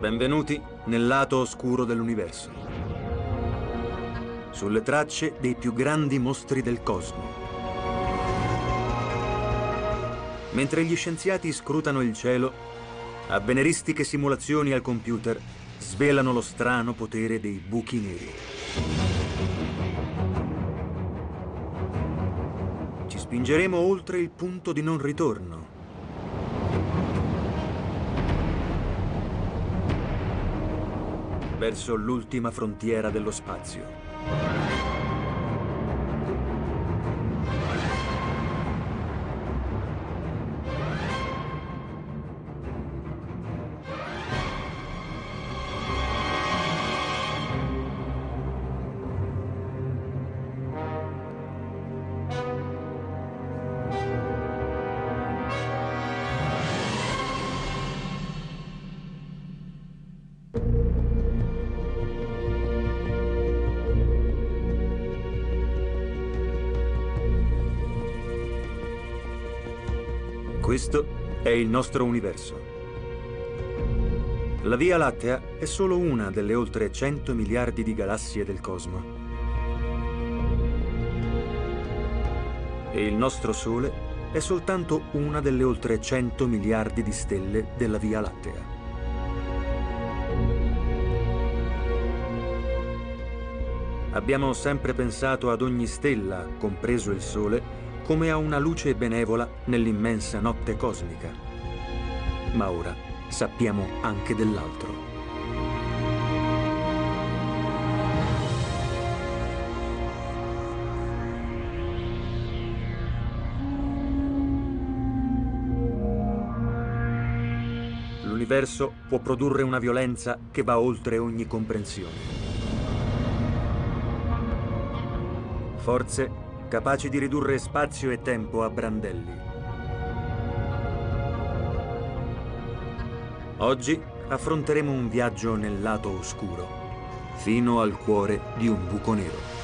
Benvenuti nel lato oscuro dell'universo. Sulle tracce dei più grandi mostri del cosmo. Mentre gli scienziati scrutano il cielo, avveneristiche simulazioni al computer svelano lo strano potere dei buchi neri. Ci spingeremo oltre il punto di non ritorno verso l'ultima frontiera dello spazio. È il nostro universo. La Via Lattea è solo una delle oltre 100 miliardi di galassie del cosmo. E il nostro Sole è soltanto una delle oltre 100 miliardi di stelle della Via Lattea. Abbiamo sempre pensato ad ogni stella, compreso il Sole, come a una luce benevola nell'immensa notte cosmica. Ma ora sappiamo anche dell'altro. L'universo può produrre una violenza che va oltre ogni comprensione. Forze capaci di ridurre spazio e tempo a brandelli. Oggi affronteremo un viaggio nel lato oscuro, fino al cuore di un buco nero.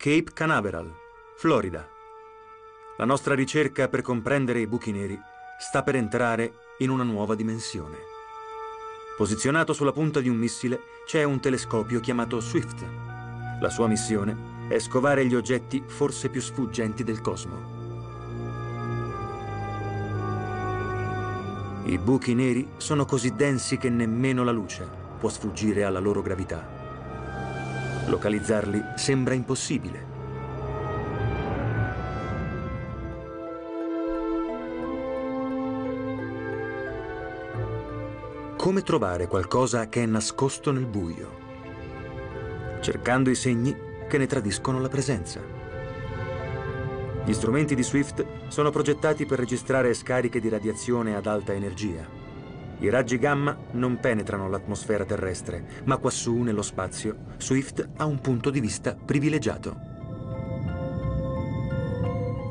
Cape Canaveral, Florida. La nostra ricerca per comprendere i buchi neri sta per entrare in una nuova dimensione. Posizionato sulla punta di un missile c'è un telescopio chiamato Swift. La sua missione è scovare gli oggetti forse più sfuggenti del cosmo. I buchi neri sono così densi che nemmeno la luce può sfuggire alla loro gravità. Localizzarli sembra impossibile. Come trovare qualcosa che è nascosto nel buio? Cercando i segni che ne tradiscono la presenza. Gli strumenti di Swift sono progettati per registrare scariche di radiazione ad alta energia. I raggi gamma non penetrano l'atmosfera terrestre, ma quassù, nello spazio, Swift ha un punto di vista privilegiato.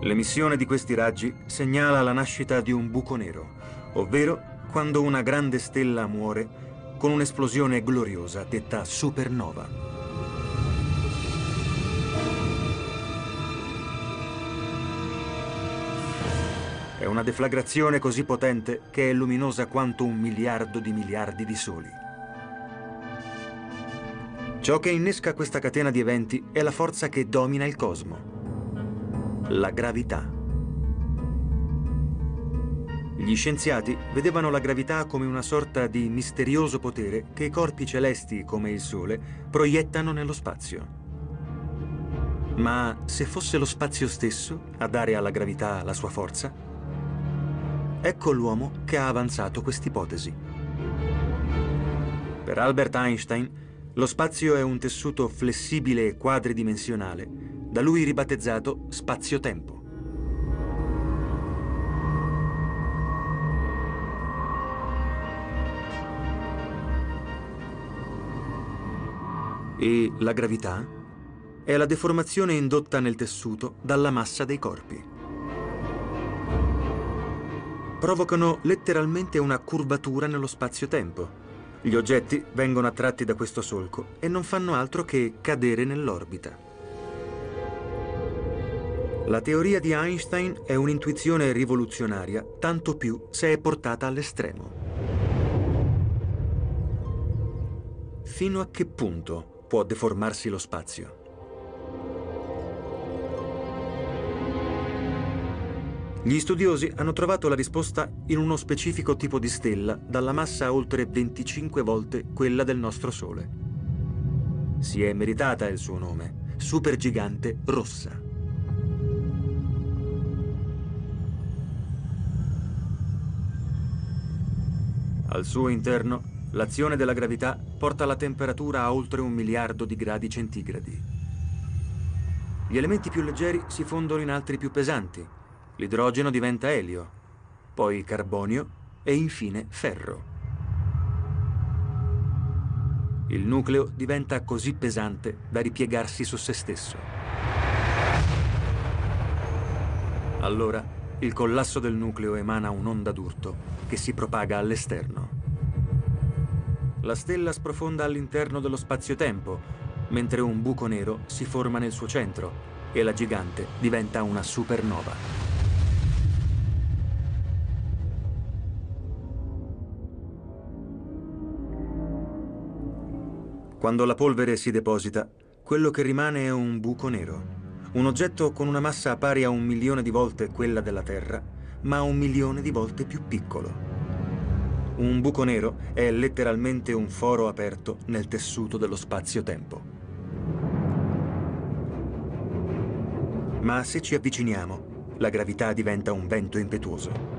L'emissione di questi raggi segnala la nascita di un buco nero, ovvero quando una grande stella muore con un'esplosione gloriosa detta supernova. Una deflagrazione così potente che è luminosa quanto un miliardo di miliardi di soli. Ciò che innesca questa catena di eventi è la forza che domina il cosmo. La gravità. Gli scienziati vedevano la gravità come una sorta di misterioso potere che i corpi celesti, come il Sole, proiettano nello spazio. Ma se fosse lo spazio stesso a dare alla gravità la sua forza? Ecco l'uomo che ha avanzato quest'ipotesi. Per Albert Einstein, lo spazio è un tessuto flessibile e quadridimensionale, da lui ribattezzato spazio-tempo. E la gravità è la deformazione indotta nel tessuto dalla massa dei corpi. Provocano letteralmente una curvatura nello spazio-tempo. Gli oggetti vengono attratti da questo solco e non fanno altro che cadere nell'orbita. La teoria di Einstein è un'intuizione rivoluzionaria, tanto più se è portata all'estremo. Fino a che punto può deformarsi lo spazio? Gli studiosi hanno trovato la risposta in uno specifico tipo di stella dalla massa oltre 25 volte quella del nostro Sole. Si è meritata il suo nome, supergigante rossa. Al suo interno, l'azione della gravità porta la temperatura a oltre un miliardo di gradi centigradi. Gli elementi più leggeri si fondono in altri più pesanti, L'idrogeno diventa elio, poi carbonio e infine ferro. Il nucleo diventa così pesante da ripiegarsi su se stesso. Allora il collasso del nucleo emana un'onda d'urto che si propaga all'esterno. La stella sprofonda all'interno dello spazio-tempo, mentre un buco nero si forma nel suo centro e la gigante diventa una supernova. Quando la polvere si deposita, quello che rimane è un buco nero. Un oggetto con una massa pari a un milione di volte quella della Terra, ma un milione di volte più piccolo. Un buco nero è letteralmente un foro aperto nel tessuto dello spazio-tempo. Ma se ci avviciniamo, la gravità diventa un vento impetuoso.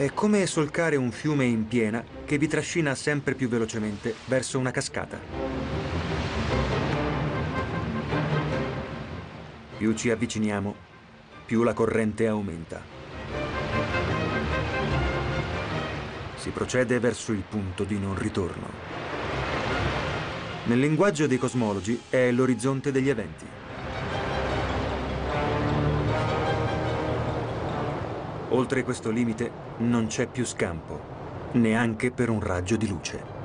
È come solcare un fiume in piena che vi trascina sempre più velocemente verso una cascata. Più ci avviciniamo, più la corrente aumenta. Si procede verso il punto di non ritorno. Nel linguaggio dei cosmologi è l'orizzonte degli eventi. Oltre questo limite non c'è più scampo, neanche per un raggio di luce.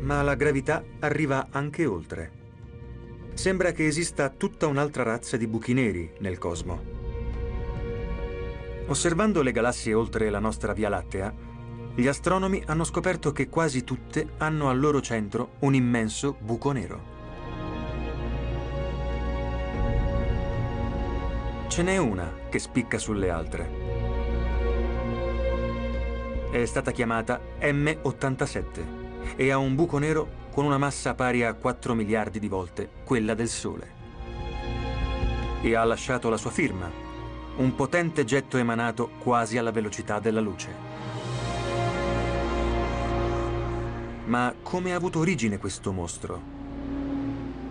Ma la gravità arriva anche oltre. Sembra che esista tutta un'altra razza di buchi neri nel cosmo. Osservando le galassie oltre la nostra Via Lattea, gli astronomi hanno scoperto che quasi tutte hanno al loro centro un immenso buco nero. Ce n'è una che spicca sulle altre. È stata chiamata M87 e ha un buco nero con una massa pari a 4 miliardi di volte quella del Sole. E ha lasciato la sua firma, un potente getto emanato quasi alla velocità della luce. Ma come ha avuto origine questo mostro?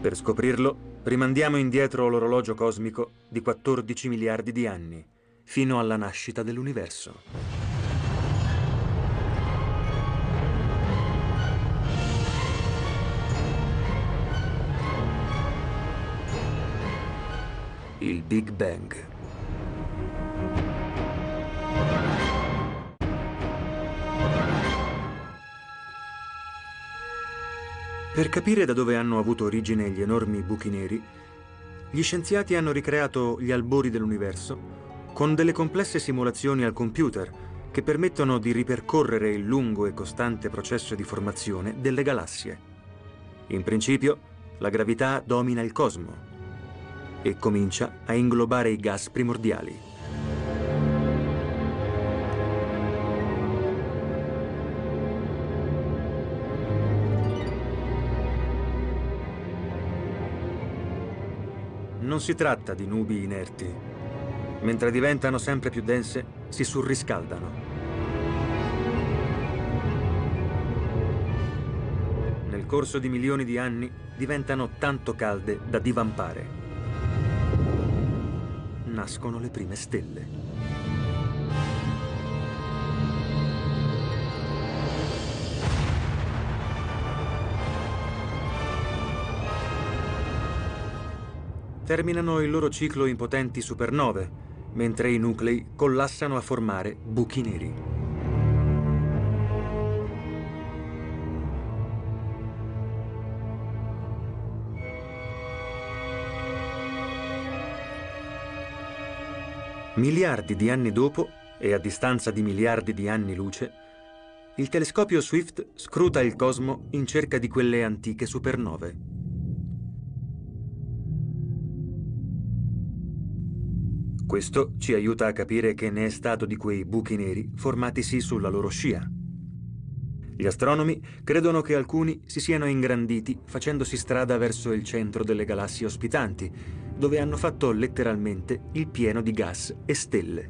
Per scoprirlo, rimandiamo indietro l'orologio cosmico di 14 miliardi di anni, fino alla nascita dell'universo. Il Big Bang. Per capire da dove hanno avuto origine gli enormi buchi neri, gli scienziati hanno ricreato gli albori dell'universo con delle complesse simulazioni al computer che permettono di ripercorrere il lungo e costante processo di formazione delle galassie. In principio, la gravità domina il cosmo e comincia a inglobare i gas primordiali. Non si tratta di nubi inerti. Mentre diventano sempre più dense, si surriscaldano. Nel corso di milioni di anni diventano tanto calde da divampare. nascono le prime stelle. Terminano il loro ciclo in potenti supernove, mentre i nuclei collassano a formare buchi neri. Miliardi di anni dopo, e a distanza di miliardi di anni luce, il telescopio Swift scruta il cosmo in cerca di quelle antiche supernove. Questo ci aiuta a capire che ne è stato di quei buchi neri formatisi sulla loro scia. Gli astronomi credono che alcuni si siano ingranditi facendosi strada verso il centro delle galassie ospitanti, dove hanno fatto letteralmente il pieno di gas e stelle.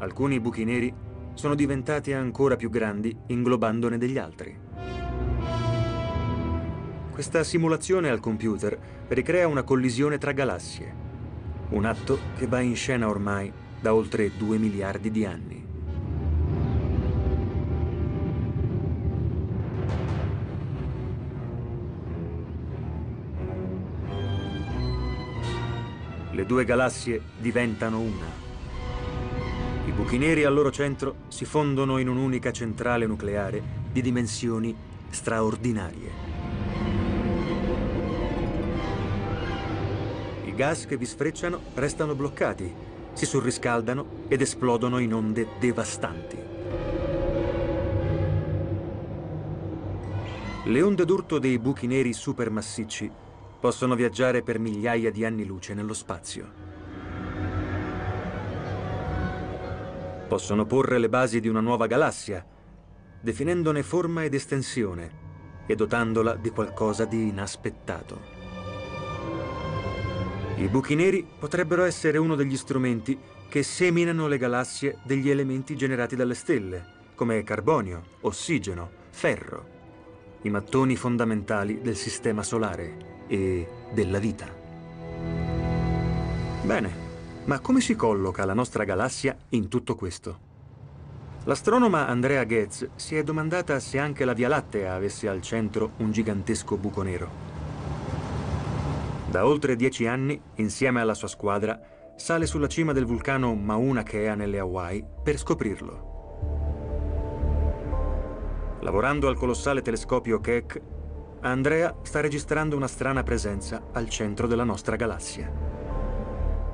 Alcuni buchi neri sono diventati ancora più grandi inglobandone degli altri. Questa simulazione al computer ricrea una collisione tra galassie, un atto che va in scena ormai da oltre 2 miliardi di anni. Le due galassie diventano una. I buchi neri al loro centro si fondono in un'unica centrale nucleare di dimensioni straordinarie. Gas che vi sfrecciano restano bloccati, si surriscaldano ed esplodono in onde devastanti. Le onde d'urto dei buchi neri supermassicci possono viaggiare per migliaia di anni luce nello spazio. Possono porre le basi di una nuova galassia, definendone forma ed estensione e dotandola di qualcosa di inaspettato. I buchi neri potrebbero essere uno degli strumenti che seminano le galassie degli elementi generati dalle stelle, come carbonio, ossigeno, ferro, i mattoni fondamentali del sistema solare e della vita. Bene, ma come si colloca la nostra galassia in tutto questo? L'astronoma Andrea Goetz si è domandata se anche la Via Lattea avesse al centro un gigantesco buco nero. Da oltre dieci anni, insieme alla sua squadra, sale sulla cima del vulcano Mauna Kea nelle Hawaii per scoprirlo. Lavorando al colossale telescopio Keck, Andrea sta registrando una strana presenza al centro della nostra galassia.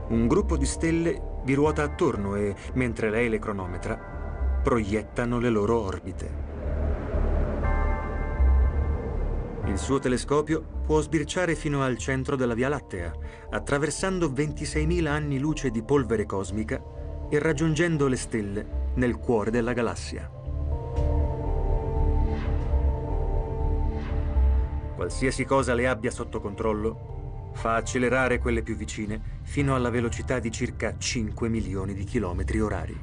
Un gruppo di stelle vi ruota attorno e, mentre lei le cronometra, proiettano le loro orbite. Il suo telescopio può sbirciare fino al centro della Via Lattea, attraversando 26.000 anni luce di polvere cosmica e raggiungendo le stelle nel cuore della galassia. Qualsiasi cosa le abbia sotto controllo, fa accelerare quelle più vicine fino alla velocità di circa 5 milioni di chilometri orari.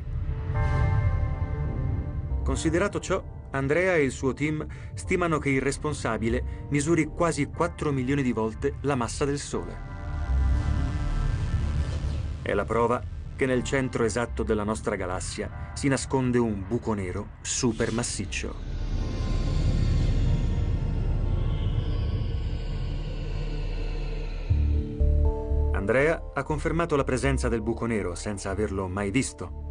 Considerato ciò, Andrea e il suo team stimano che il responsabile misuri quasi 4 milioni di volte la massa del Sole. È la prova che nel centro esatto della nostra galassia si nasconde un buco nero supermassiccio. Andrea ha confermato la presenza del buco nero senza averlo mai visto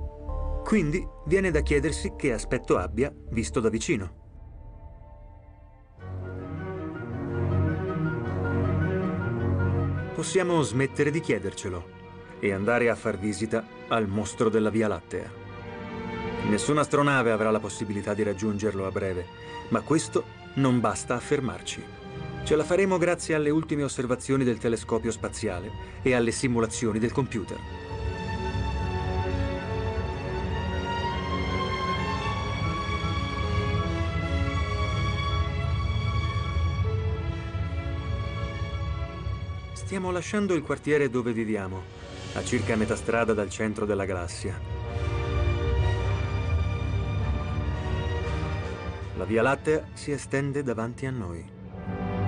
quindi viene da chiedersi che aspetto abbia visto da vicino. Possiamo smettere di chiedercelo e andare a far visita al mostro della Via Lattea. Nessuna astronave avrà la possibilità di raggiungerlo a breve, ma questo non basta a fermarci. Ce la faremo grazie alle ultime osservazioni del telescopio spaziale e alle simulazioni del computer. Stiamo lasciando il quartiere dove viviamo, a circa metà strada dal centro della galassia. La Via Lattea si estende davanti a noi.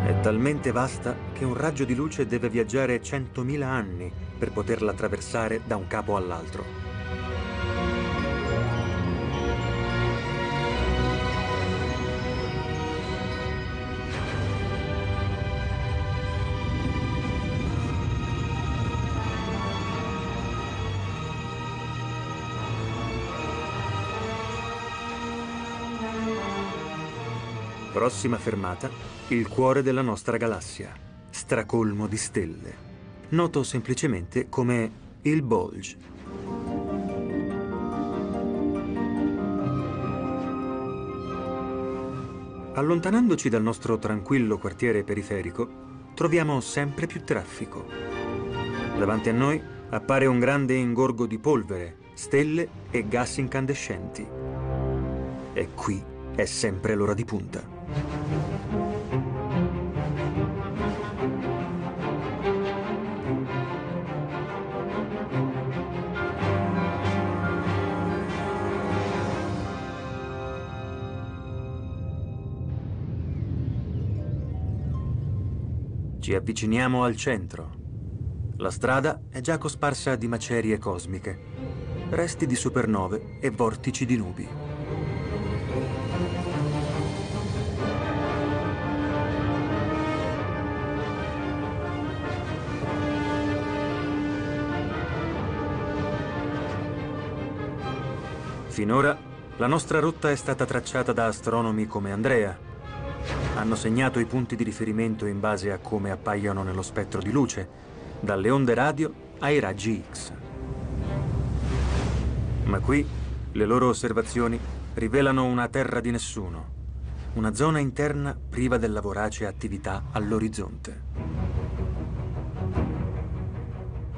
È talmente vasta che un raggio di luce deve viaggiare 100.000 anni per poterla attraversare da un capo all'altro. Prossima fermata, il cuore della nostra galassia, stracolmo di stelle, noto semplicemente come il Bulge. Allontanandoci dal nostro tranquillo quartiere periferico, troviamo sempre più traffico. Davanti a noi appare un grande ingorgo di polvere, stelle e gas incandescenti. E qui è sempre l'ora di punta. Ci avviciniamo al centro. La strada è già cosparsa di macerie cosmiche, resti di supernove e vortici di nubi. Finora la nostra rotta è stata tracciata da astronomi come Andrea. Hanno segnato i punti di riferimento in base a come appaiono nello spettro di luce, dalle onde radio ai raggi X. Ma qui le loro osservazioni rivelano una terra di nessuno, una zona interna priva della vorace attività all'orizzonte.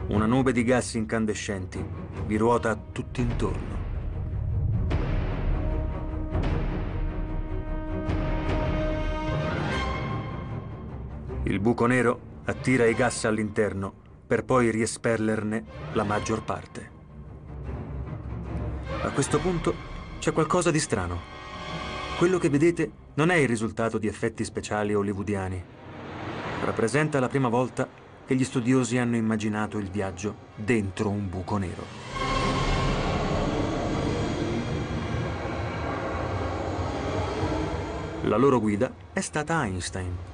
Una nube di gas incandescenti vi ruota tutto Il buco nero attira i gas all'interno per poi riespellerne la maggior parte. A questo punto c'è qualcosa di strano. Quello che vedete non è il risultato di effetti speciali hollywoodiani. Rappresenta la prima volta che gli studiosi hanno immaginato il viaggio dentro un buco nero. La loro guida è stata Einstein,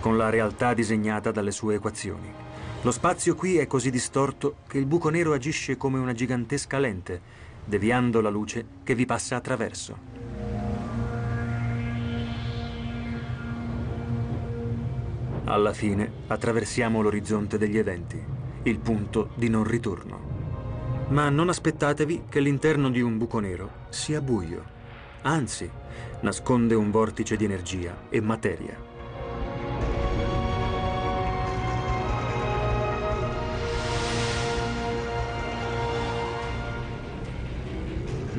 con la realtà disegnata dalle sue equazioni. Lo spazio qui è così distorto che il buco nero agisce come una gigantesca lente, deviando la luce che vi passa attraverso. Alla fine attraversiamo l'orizzonte degli eventi, il punto di non ritorno. Ma non aspettatevi che l'interno di un buco nero sia buio. Anzi, nasconde un vortice di energia e materia.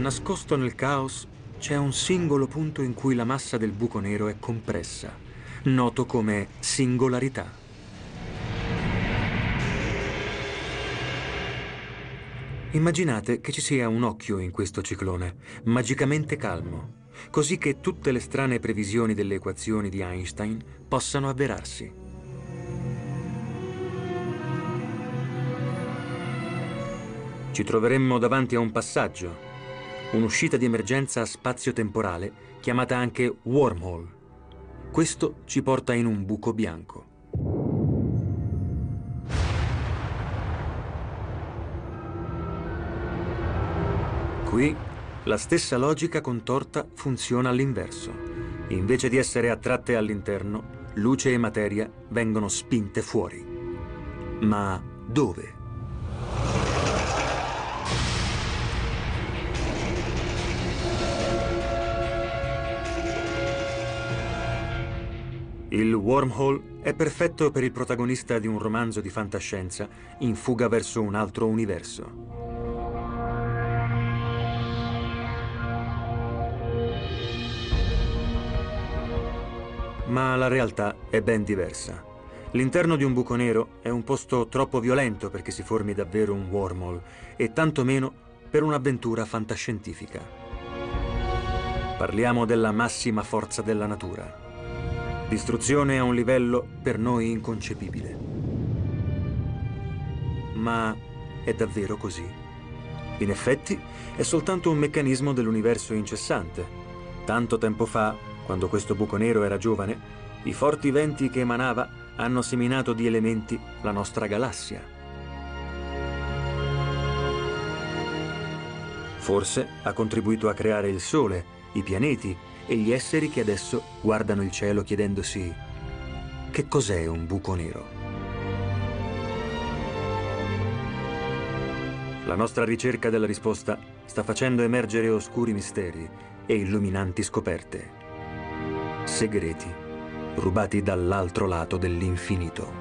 Nascosto nel caos c'è un singolo punto in cui la massa del buco nero è compressa, noto come singolarità. Immaginate che ci sia un occhio in questo ciclone, magicamente calmo, così che tutte le strane previsioni delle equazioni di Einstein possano avverarsi. Ci troveremmo davanti a un passaggio un'uscita di emergenza spazio-temporale chiamata anche wormhole. Questo ci porta in un buco bianco. Qui la stessa logica contorta funziona all'inverso. Invece di essere attratte all'interno, luce e materia vengono spinte fuori. Ma dove? Il wormhole è perfetto per il protagonista di un romanzo di fantascienza in fuga verso un altro universo. Ma la realtà è ben diversa. L'interno di un buco nero è un posto troppo violento perché si formi davvero un wormhole e tantomeno per un'avventura fantascientifica. Parliamo della massima forza della natura Distruzione a un livello per noi inconcepibile. Ma è davvero così? In effetti, è soltanto un meccanismo dell'universo incessante. Tanto tempo fa, quando questo buco nero era giovane, i forti venti che emanava hanno seminato di elementi la nostra galassia. Forse ha contribuito a creare il Sole, i pianeti e gli esseri che adesso guardano il cielo chiedendosi che cos'è un buco nero? La nostra ricerca della risposta sta facendo emergere oscuri misteri e illuminanti scoperte. Segreti, rubati dall'altro lato dell'infinito.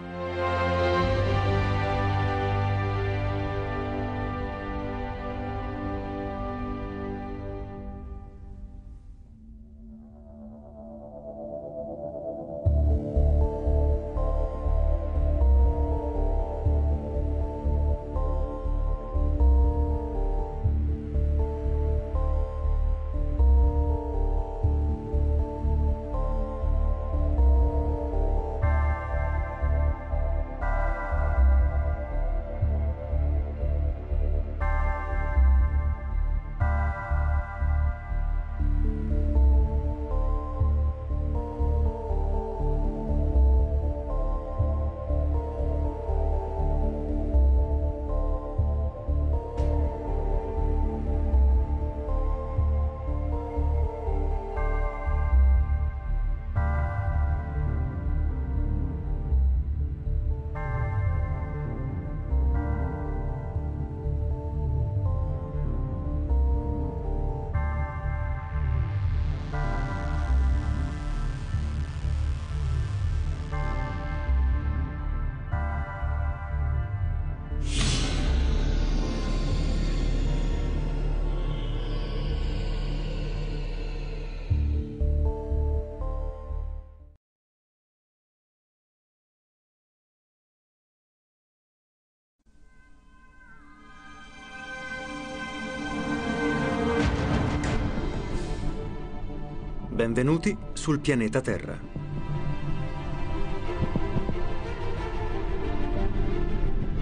Benvenuti sul pianeta Terra.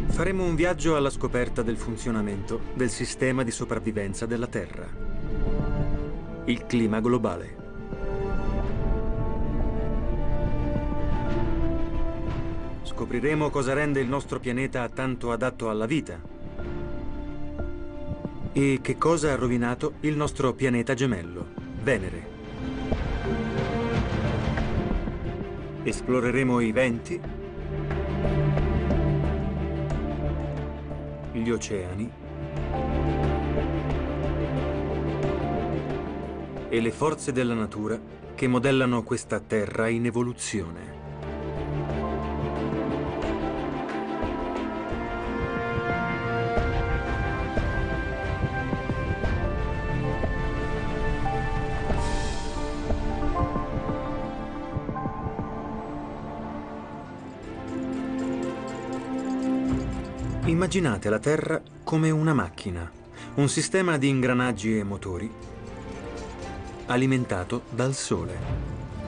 Faremo un viaggio alla scoperta del funzionamento del sistema di sopravvivenza della Terra. Il clima globale. Scopriremo cosa rende il nostro pianeta tanto adatto alla vita e che cosa ha rovinato il nostro pianeta gemello, Venere. Esploreremo i venti, gli oceani e le forze della natura che modellano questa terra in evoluzione. Immaginate la Terra come una macchina, un sistema di ingranaggi e motori alimentato dal Sole,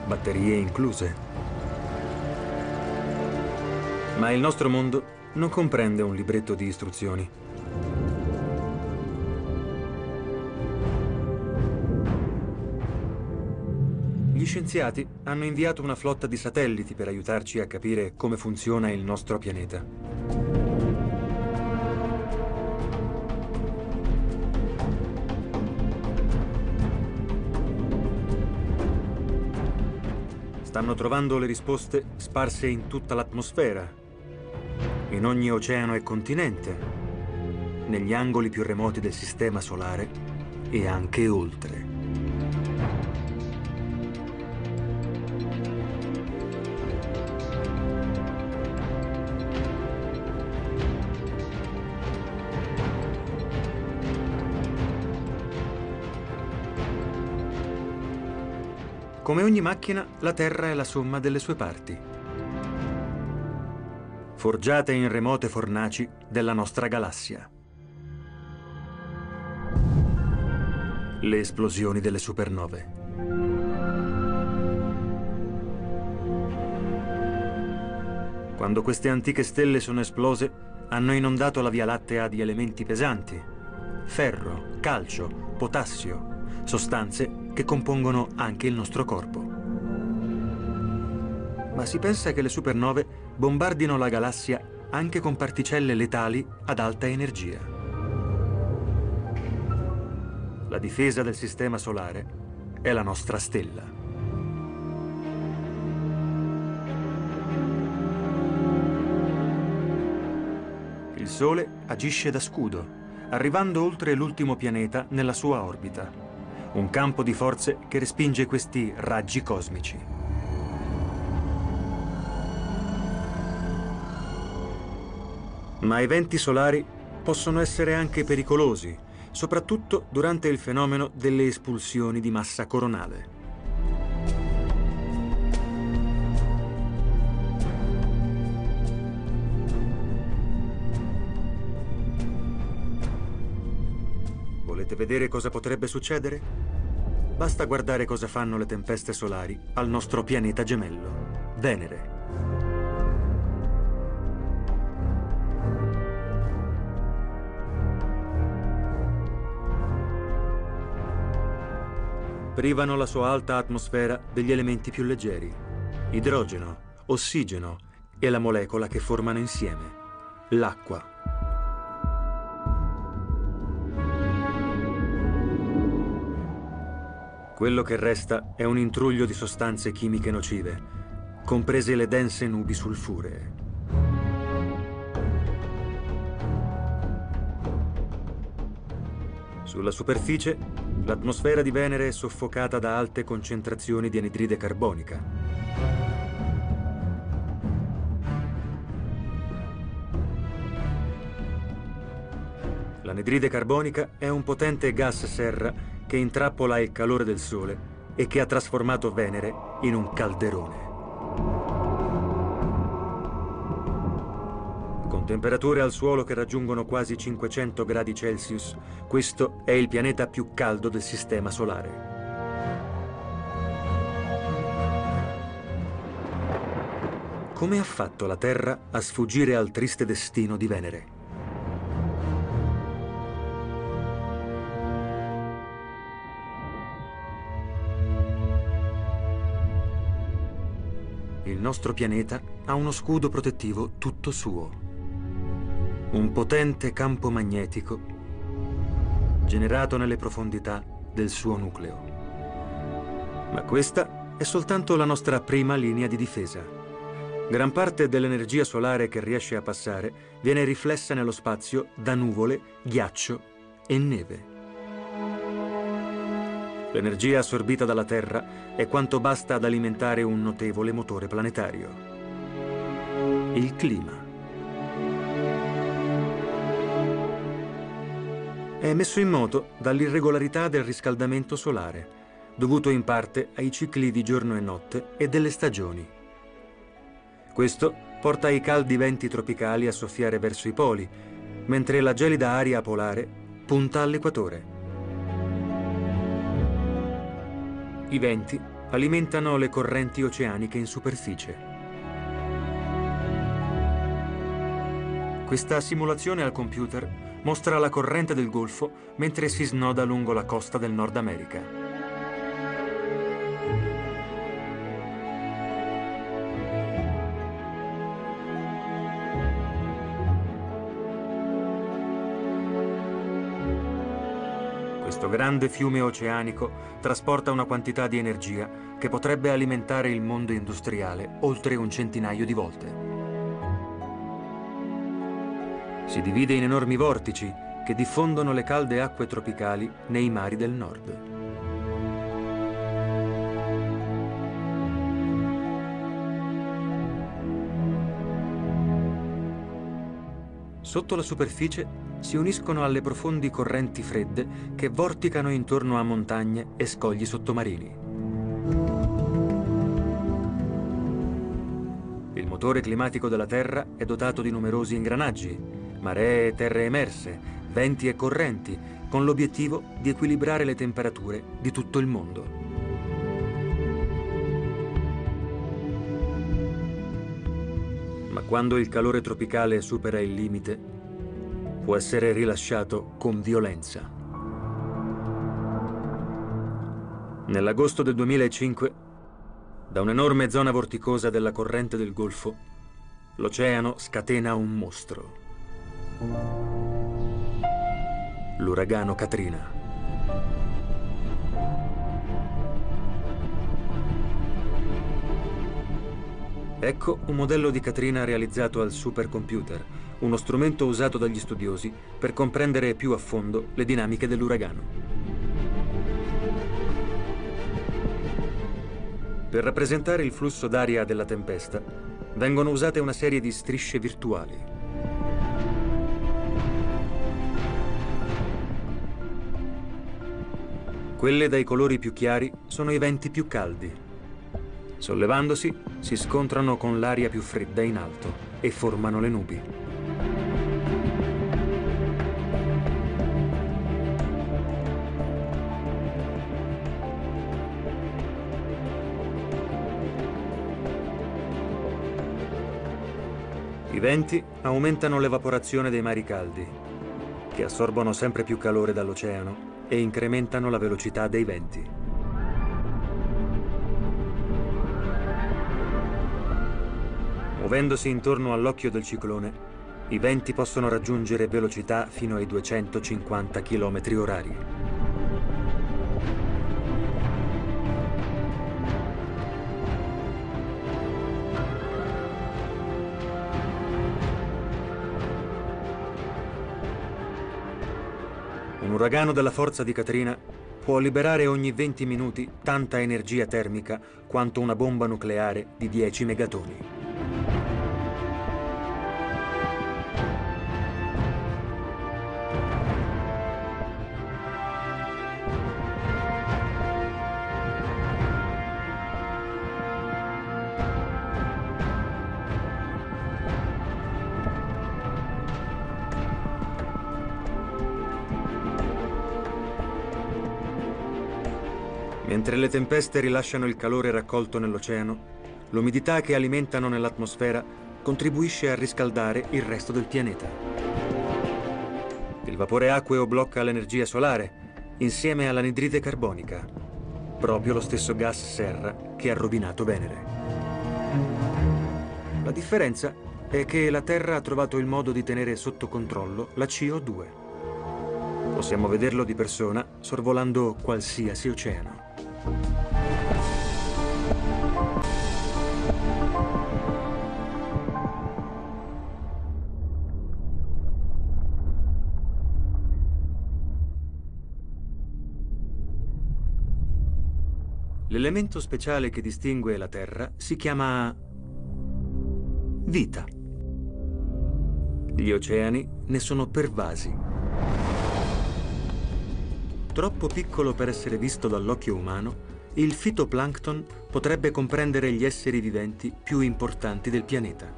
batterie incluse. Ma il nostro mondo non comprende un libretto di istruzioni. Gli scienziati hanno inviato una flotta di satelliti per aiutarci a capire come funziona il nostro pianeta. Stanno trovando le risposte sparse in tutta l'atmosfera, in ogni oceano e continente, negli angoli più remoti del sistema solare e anche oltre. Come ogni macchina, la Terra è la somma delle sue parti. Forgiate in remote fornaci della nostra galassia. Le esplosioni delle supernove. Quando queste antiche stelle sono esplose, hanno inondato la Via Lattea di elementi pesanti, ferro, calcio, potassio, sostanze che compongono anche il nostro corpo. Ma si pensa che le supernove bombardino la galassia anche con particelle letali ad alta energia. La difesa del Sistema Solare è la nostra stella. Il Sole agisce da scudo, arrivando oltre l'ultimo pianeta nella sua orbita. Un campo di forze che respinge questi raggi cosmici. Ma eventi solari possono essere anche pericolosi, soprattutto durante il fenomeno delle espulsioni di massa coronale. Vedere cosa potrebbe succedere? Basta guardare cosa fanno le tempeste solari al nostro pianeta gemello, Venere. Privano la sua alta atmosfera degli elementi più leggeri, idrogeno, ossigeno e la molecola che formano insieme, l'acqua. Quello che resta è un intruglio di sostanze chimiche nocive, comprese le dense nubi sulfuree. Sulla superficie, l'atmosfera di Venere è soffocata da alte concentrazioni di anidride carbonica. L'anidride carbonica è un potente gas serra che intrappola il calore del Sole e che ha trasformato Venere in un calderone. Con temperature al suolo che raggiungono quasi 500 gradi Celsius, questo è il pianeta più caldo del Sistema Solare. Come ha fatto la Terra a sfuggire al triste destino di Venere? Nostro pianeta ha uno scudo protettivo tutto suo. Un potente campo magnetico generato nelle profondità del suo nucleo. Ma questa è soltanto la nostra prima linea di difesa. Gran parte dell'energia solare che riesce a passare viene riflessa nello spazio da nuvole, ghiaccio e neve. L'energia assorbita dalla Terra è quanto basta ad alimentare un notevole motore planetario. Il clima. È messo in moto dall'irregolarità del riscaldamento solare, dovuto in parte ai cicli di giorno e notte e delle stagioni. Questo porta i caldi venti tropicali a soffiare verso i poli, mentre la gelida aria polare punta all'equatore. I venti alimentano le correnti oceaniche in superficie. Questa simulazione al computer mostra la corrente del Golfo mentre si snoda lungo la costa del Nord America. Grande fiume oceanico trasporta una quantità di energia che potrebbe alimentare il mondo industriale oltre un centinaio di volte. Si divide in enormi vortici che diffondono le calde acque tropicali nei mari del nord. Sotto la superficie si uniscono alle profondi correnti fredde che vorticano intorno a montagne e scogli sottomarini. Il motore climatico della Terra è dotato di numerosi ingranaggi, maree e terre emerse, venti e correnti, con l'obiettivo di equilibrare le temperature di tutto il mondo. quando il calore tropicale supera il limite, può essere rilasciato con violenza. Nell'agosto del 2005, da un'enorme zona vorticosa della corrente del Golfo, l'oceano scatena un mostro. L'uragano Katrina. Ecco un modello di Katrina realizzato al supercomputer, uno strumento usato dagli studiosi per comprendere più a fondo le dinamiche dell'uragano. Per rappresentare il flusso d'aria della tempesta, vengono usate una serie di strisce virtuali. Quelle dai colori più chiari sono i venti più caldi, Sollevandosi, si scontrano con l'aria più fredda in alto e formano le nubi. Venti aumentano l'evaporazione dei mari caldi, che assorbono sempre più calore dall'oceano e incrementano la velocità dei venti. Muovendosi intorno all'occhio del ciclone, i venti possono raggiungere velocità fino ai 250 km orari. Un uragano della forza di Katrina può liberare ogni 20 minuti tanta energia termica quanto una bomba nucleare di 10 megatoni. Mentre le tempeste rilasciano il calore raccolto nell'oceano, l'umidità che alimentano nell'atmosfera contribuisce a riscaldare il resto del pianeta. Il vapore acqueo blocca l'energia solare insieme all'anidride carbonica, proprio lo stesso gas serra che ha rovinato Venere. La differenza è che la Terra ha trovato il modo di tenere sotto controllo la CO2. Possiamo vederlo di persona sorvolando qualsiasi oceano. L'elemento speciale che distingue la Terra si chiama vita. Gli oceani ne sono pervasi. Troppo piccolo per essere visto dall'occhio umano, il fitoplancton potrebbe comprendere gli esseri viventi più importanti del pianeta.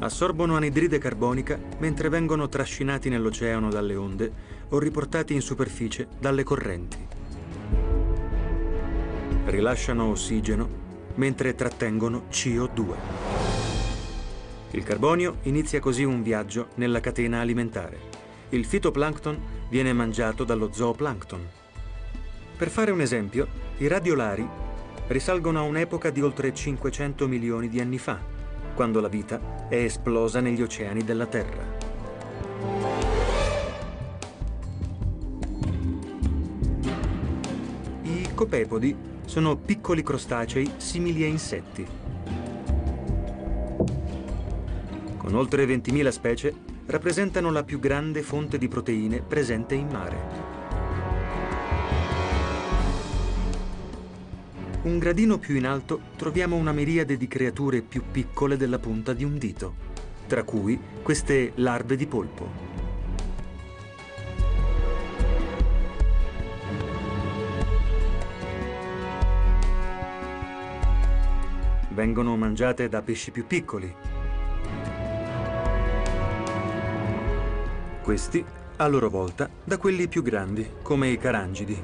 Assorbono anidride carbonica mentre vengono trascinati nell'oceano dalle onde o riportati in superficie dalle correnti. Rilasciano ossigeno mentre trattengono CO2. Il carbonio inizia così un viaggio nella catena alimentare. Il fitoplancton viene mangiato dallo zooplancton. Per fare un esempio, i radiolari risalgono a un'epoca di oltre 500 milioni di anni fa, quando la vita è esplosa negli oceani della Terra. I copepodi sono piccoli crostacei simili a insetti. Con oltre 20.000 specie, rappresentano la più grande fonte di proteine presente in mare. Un gradino più in alto troviamo una miriade di creature più piccole della punta di un dito, tra cui queste larve di polpo. vengono mangiate da pesci più piccoli. Questi, a loro volta, da quelli più grandi, come i carangidi.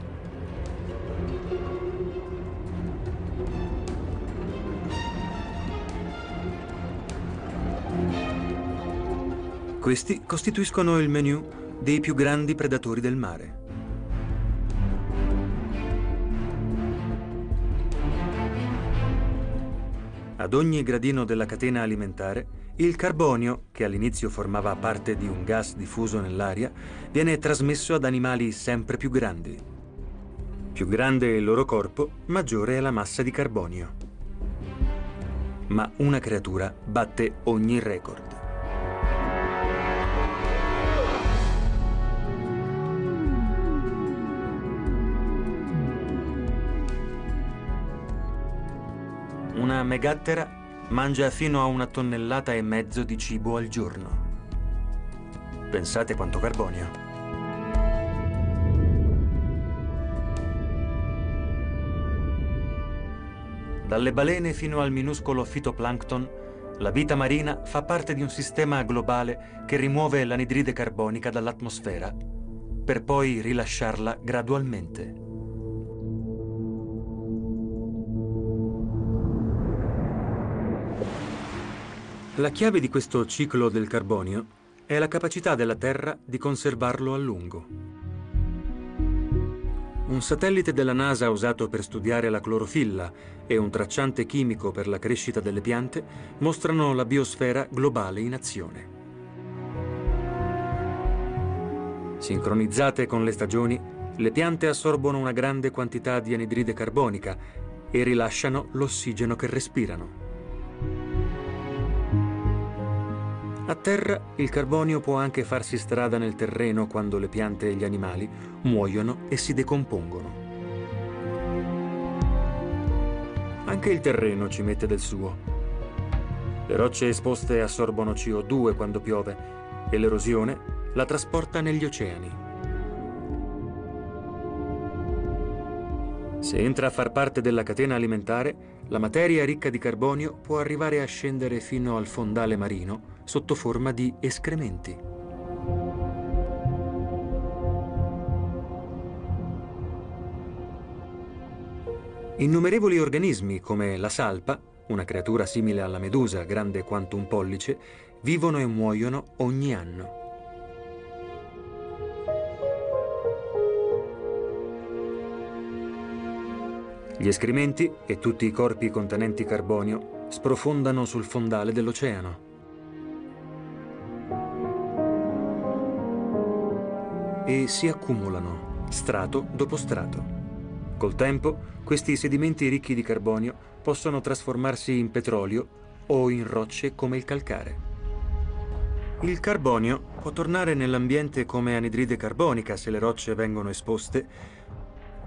Questi costituiscono il menù dei più grandi predatori del mare. Ad ogni gradino della catena alimentare, il carbonio, che all'inizio formava parte di un gas diffuso nell'aria, viene trasmesso ad animali sempre più grandi. Più grande è il loro corpo, maggiore è la massa di carbonio. Ma una creatura batte ogni record. Megattera mangia fino a una tonnellata e mezzo di cibo al giorno. Pensate quanto carbonio. Dalle balene fino al minuscolo fitoplancton, la vita marina fa parte di un sistema globale che rimuove l'anidride carbonica dall'atmosfera per poi rilasciarla gradualmente. La chiave di questo ciclo del carbonio è la capacità della Terra di conservarlo a lungo. Un satellite della NASA usato per studiare la clorofilla e un tracciante chimico per la crescita delle piante mostrano la biosfera globale in azione. Sincronizzate con le stagioni, le piante assorbono una grande quantità di anidride carbonica e rilasciano l'ossigeno che respirano. A terra il carbonio può anche farsi strada nel terreno quando le piante e gli animali muoiono e si decompongono. Anche il terreno ci mette del suo. Le rocce esposte assorbono CO2 quando piove e l'erosione la trasporta negli oceani. Se entra a far parte della catena alimentare, la materia ricca di carbonio può arrivare a scendere fino al fondale marino sotto forma di escrementi. Innumerevoli organismi come la salpa, una creatura simile alla medusa grande quanto un pollice, vivono e muoiono ogni anno. Gli escrementi e tutti i corpi contenenti carbonio sprofondano sul fondale dell'oceano. E si accumulano, strato dopo strato. Col tempo, questi sedimenti ricchi di carbonio possono trasformarsi in petrolio o in rocce come il calcare. Il carbonio può tornare nell'ambiente come anidride carbonica se le rocce vengono esposte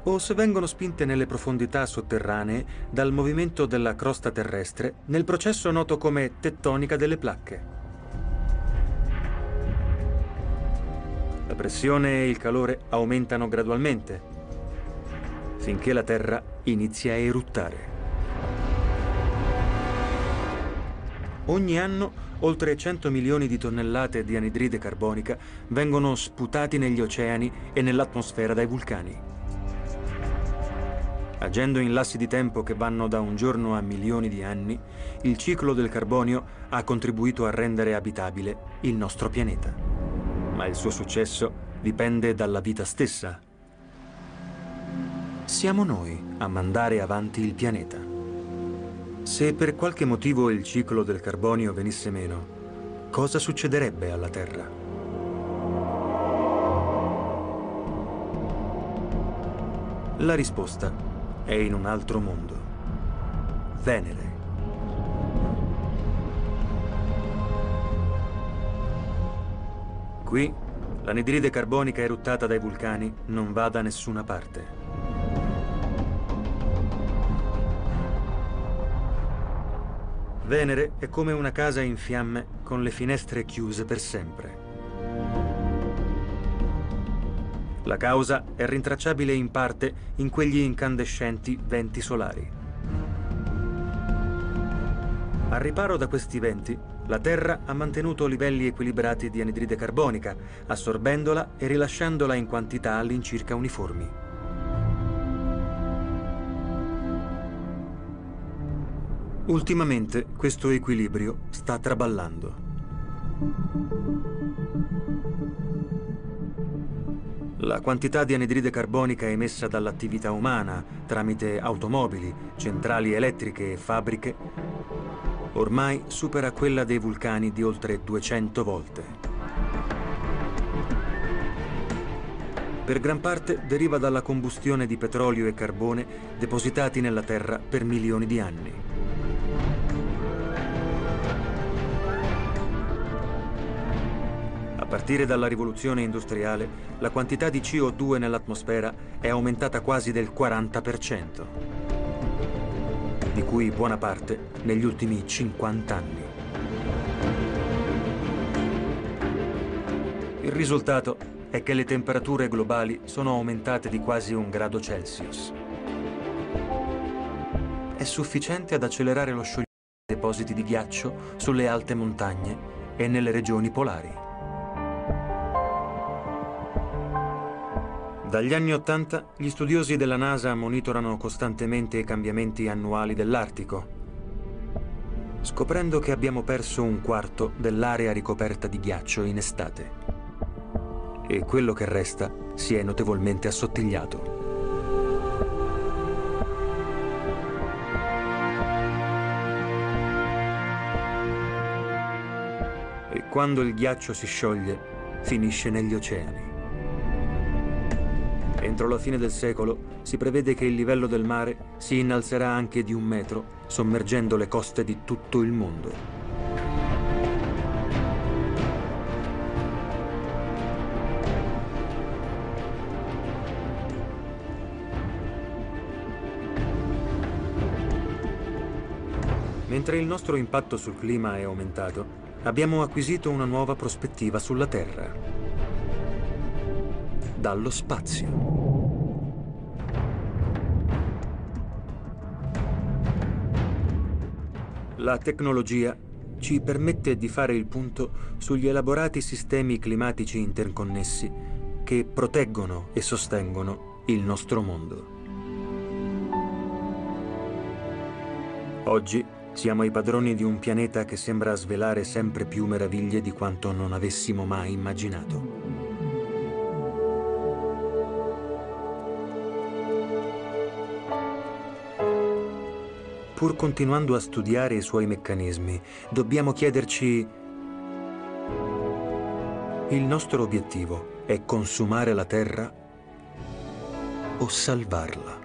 o se vengono spinte nelle profondità sotterranee dal movimento della crosta terrestre nel processo noto come tettonica delle placche. La pressione e il calore aumentano gradualmente finché la Terra inizia a eruttare. Ogni anno oltre 100 milioni di tonnellate di anidride carbonica vengono sputati negli oceani e nell'atmosfera dai vulcani agendo in lassi di tempo che vanno da un giorno a milioni di anni, il ciclo del carbonio ha contribuito a rendere abitabile il nostro pianeta. Ma il suo successo dipende dalla vita stessa. Siamo noi a mandare avanti il pianeta. Se per qualche motivo il ciclo del carbonio venisse meno, cosa succederebbe alla Terra? La risposta è in un altro mondo. Venere. Qui l'anidride carbonica eruttata dai vulcani non va da nessuna parte. Venere è come una casa in fiamme con le finestre chiuse per sempre. La causa è rintracciabile in parte in quegli incandescenti venti solari. Al riparo da questi venti, la Terra ha mantenuto livelli equilibrati di anidride carbonica, assorbendola e rilasciandola in quantità all'incirca uniformi. Ultimamente questo equilibrio sta traballando. La quantità di anidride carbonica emessa dall'attività umana tramite automobili, centrali elettriche e fabbriche ormai supera quella dei vulcani di oltre 200 volte. Per gran parte deriva dalla combustione di petrolio e carbone depositati nella Terra per milioni di anni. A partire dalla rivoluzione industriale, la quantità di CO2 nell'atmosfera è aumentata quasi del 40%, di cui buona parte negli ultimi 50 anni. Il risultato è che le temperature globali sono aumentate di quasi un grado Celsius. È sufficiente ad accelerare lo scioglimento dei depositi di ghiaccio sulle alte montagne e nelle regioni polari. Dagli anni Ottanta gli studiosi della NASA monitorano costantemente i cambiamenti annuali dell'Artico, scoprendo che abbiamo perso un quarto dell'area ricoperta di ghiaccio in estate. E quello che resta si è notevolmente assottigliato. E quando il ghiaccio si scioglie, finisce negli oceani. Entro la fine del secolo si prevede che il livello del mare si innalzerà anche di un metro, sommergendo le coste di tutto il mondo. Mentre il nostro impatto sul clima è aumentato, abbiamo acquisito una nuova prospettiva sulla Terra dallo spazio. La tecnologia ci permette di fare il punto sugli elaborati sistemi climatici interconnessi che proteggono e sostengono il nostro mondo. Oggi siamo i padroni di un pianeta che sembra svelare sempre più meraviglie di quanto non avessimo mai immaginato. Pur continuando a studiare i suoi meccanismi, dobbiamo chiederci il nostro obiettivo è consumare la Terra o salvarla?